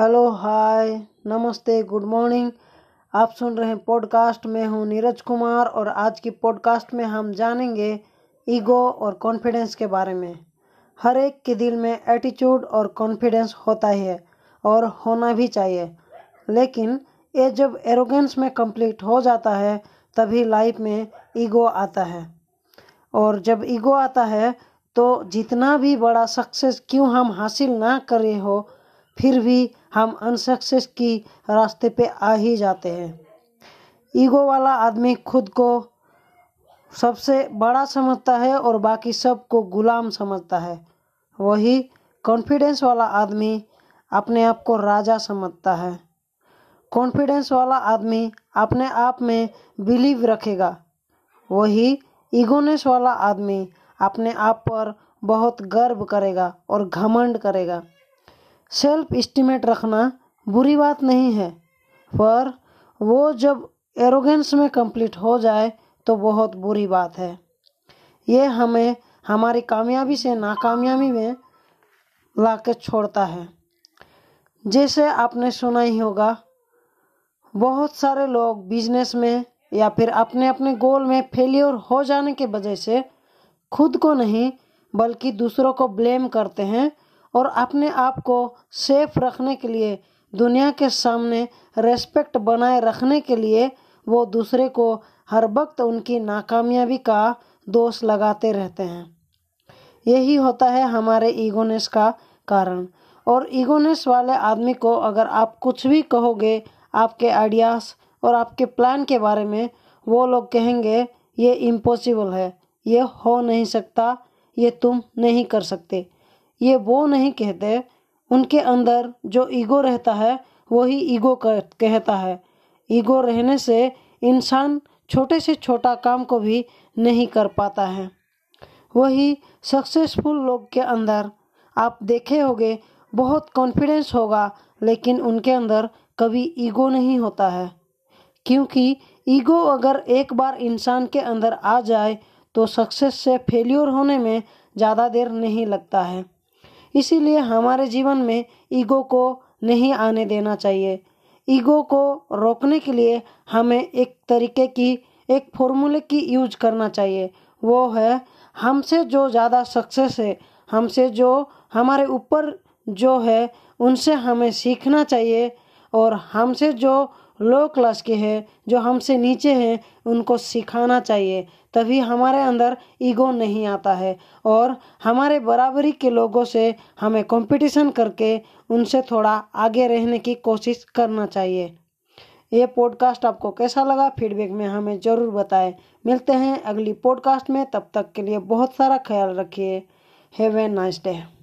Hello, हाय, नमस्ते, good morning. आप सुन रहे हैं पॉडकास्ट। में हूँ नीरज कुमार और आज की पॉडकास्ट में हम जानेंगे ईगो और कॉन्फिडेंस के बारे में। हर एक के दिल में एटीट्यूड और कॉन्फिडेंस होता ही है और होना भी चाहिए। लेकिन ये जब एरोगेंस में कंप्लीट हो जाता है, तभी लाइफ में ईगो आता है। और जब ईगो आता है तो जितना भी बड़ा सक्सेस क्यों हम हासिल ना करे हो फिर भी हम अनसक्सेस की रास्ते पे आ ही जाते हैं। ईगो वाला आदमी खुद को सबसे बड़ा समझता है और बाकी सबको गुलाम समझता है। वही कॉन्फिडेंस वाला आदमी अपने आप को राजा समझता है। कॉन्फिडेंस वाला आदमी अपने आप में बिलीव रखेगा। वही ईगोनेस वाला आदमी अपने आप पर बहुत गर्व करेगा और घमंड करेगा। सेल्फ इस्टीमेट रखना बुरी बात नहीं है। पर वो जब एरोगेंस में कंप्लीट हो जाए तो बहुत बुरी बात है। ये हमें हमारी कामयाबी से नाकामयाबी में ला के छोड़ता है। जैसे आपने सुना ही होगा, बहुत सारे लोग बिज़नेस में या फिर अपने अपने गोल में फेलियर हो जाने के वजह से खुद को नहीं, बल्कि दूसरों को ब्लेम करते हैं और अपने आप को सेफ़ रखने के लिए, दुनिया के सामने रेस्पेक्ट बनाए रखने के लिए वो दूसरे को हर वक्त उनकी नाकामयाबी का दोष लगाते रहते हैं। यही होता है हमारे ईगोनेस का कारण। और ईगोनेस वाले आदमी को अगर आप कुछ भी कहोगे, आपके आइडियाज़ और आपके प्लान के बारे में, वो लोग कहेंगे, ये इम्पॉसिबल है, ये हो नहीं सकता, ये तुम नहीं कर सकते। ये वो नहीं कहते। उनके अंदर जो ईगो रहता है, वही ईगो कहता है। ईगो रहने से इंसान छोटे से छोटा काम को भी नहीं कर पाता है। वही सक्सेसफुल लोग के अंदर आप देखे होंगे, बहुत कॉन्फिडेंस होगा, लेकिन उनके अंदर कभी ईगो नहीं होता है। क्योंकि ईगो अगर एक बार इंसान के अंदर आ जाए तो सक्सेस से फेल्योर होने में ज़्यादा देर नहीं लगता है। इसीलिए हमारे जीवन में ईगो को नहीं आने देना चाहिए। ईगो को रोकने के लिए हमें एक तरीके की, एक फॉर्मूले की यूज़ करना चाहिए। वो है, हमसे जो ज़्यादा सक्सेस है, हमसे जो हमारे ऊपर जो है, उनसे हमें सीखना चाहिए और हमसे जो लो क्लास के हैं, जो हमसे नीचे हैं, उनको सिखाना चाहिए। तभी हमारे अंदर ईगो नहीं आता है और हमारे बराबरी के लोगों से हमें कंपटीशन करके उनसे थोड़ा आगे रहने की कोशिश करना चाहिए। ये पॉडकास्ट आपको कैसा लगा? फीडबैक में हमें ज़रूर बताएँ। मिलते हैं अगली पॉडकास्ट में। तब तक के लिए बहुत सारा ख्याल रखिए। Have a nice day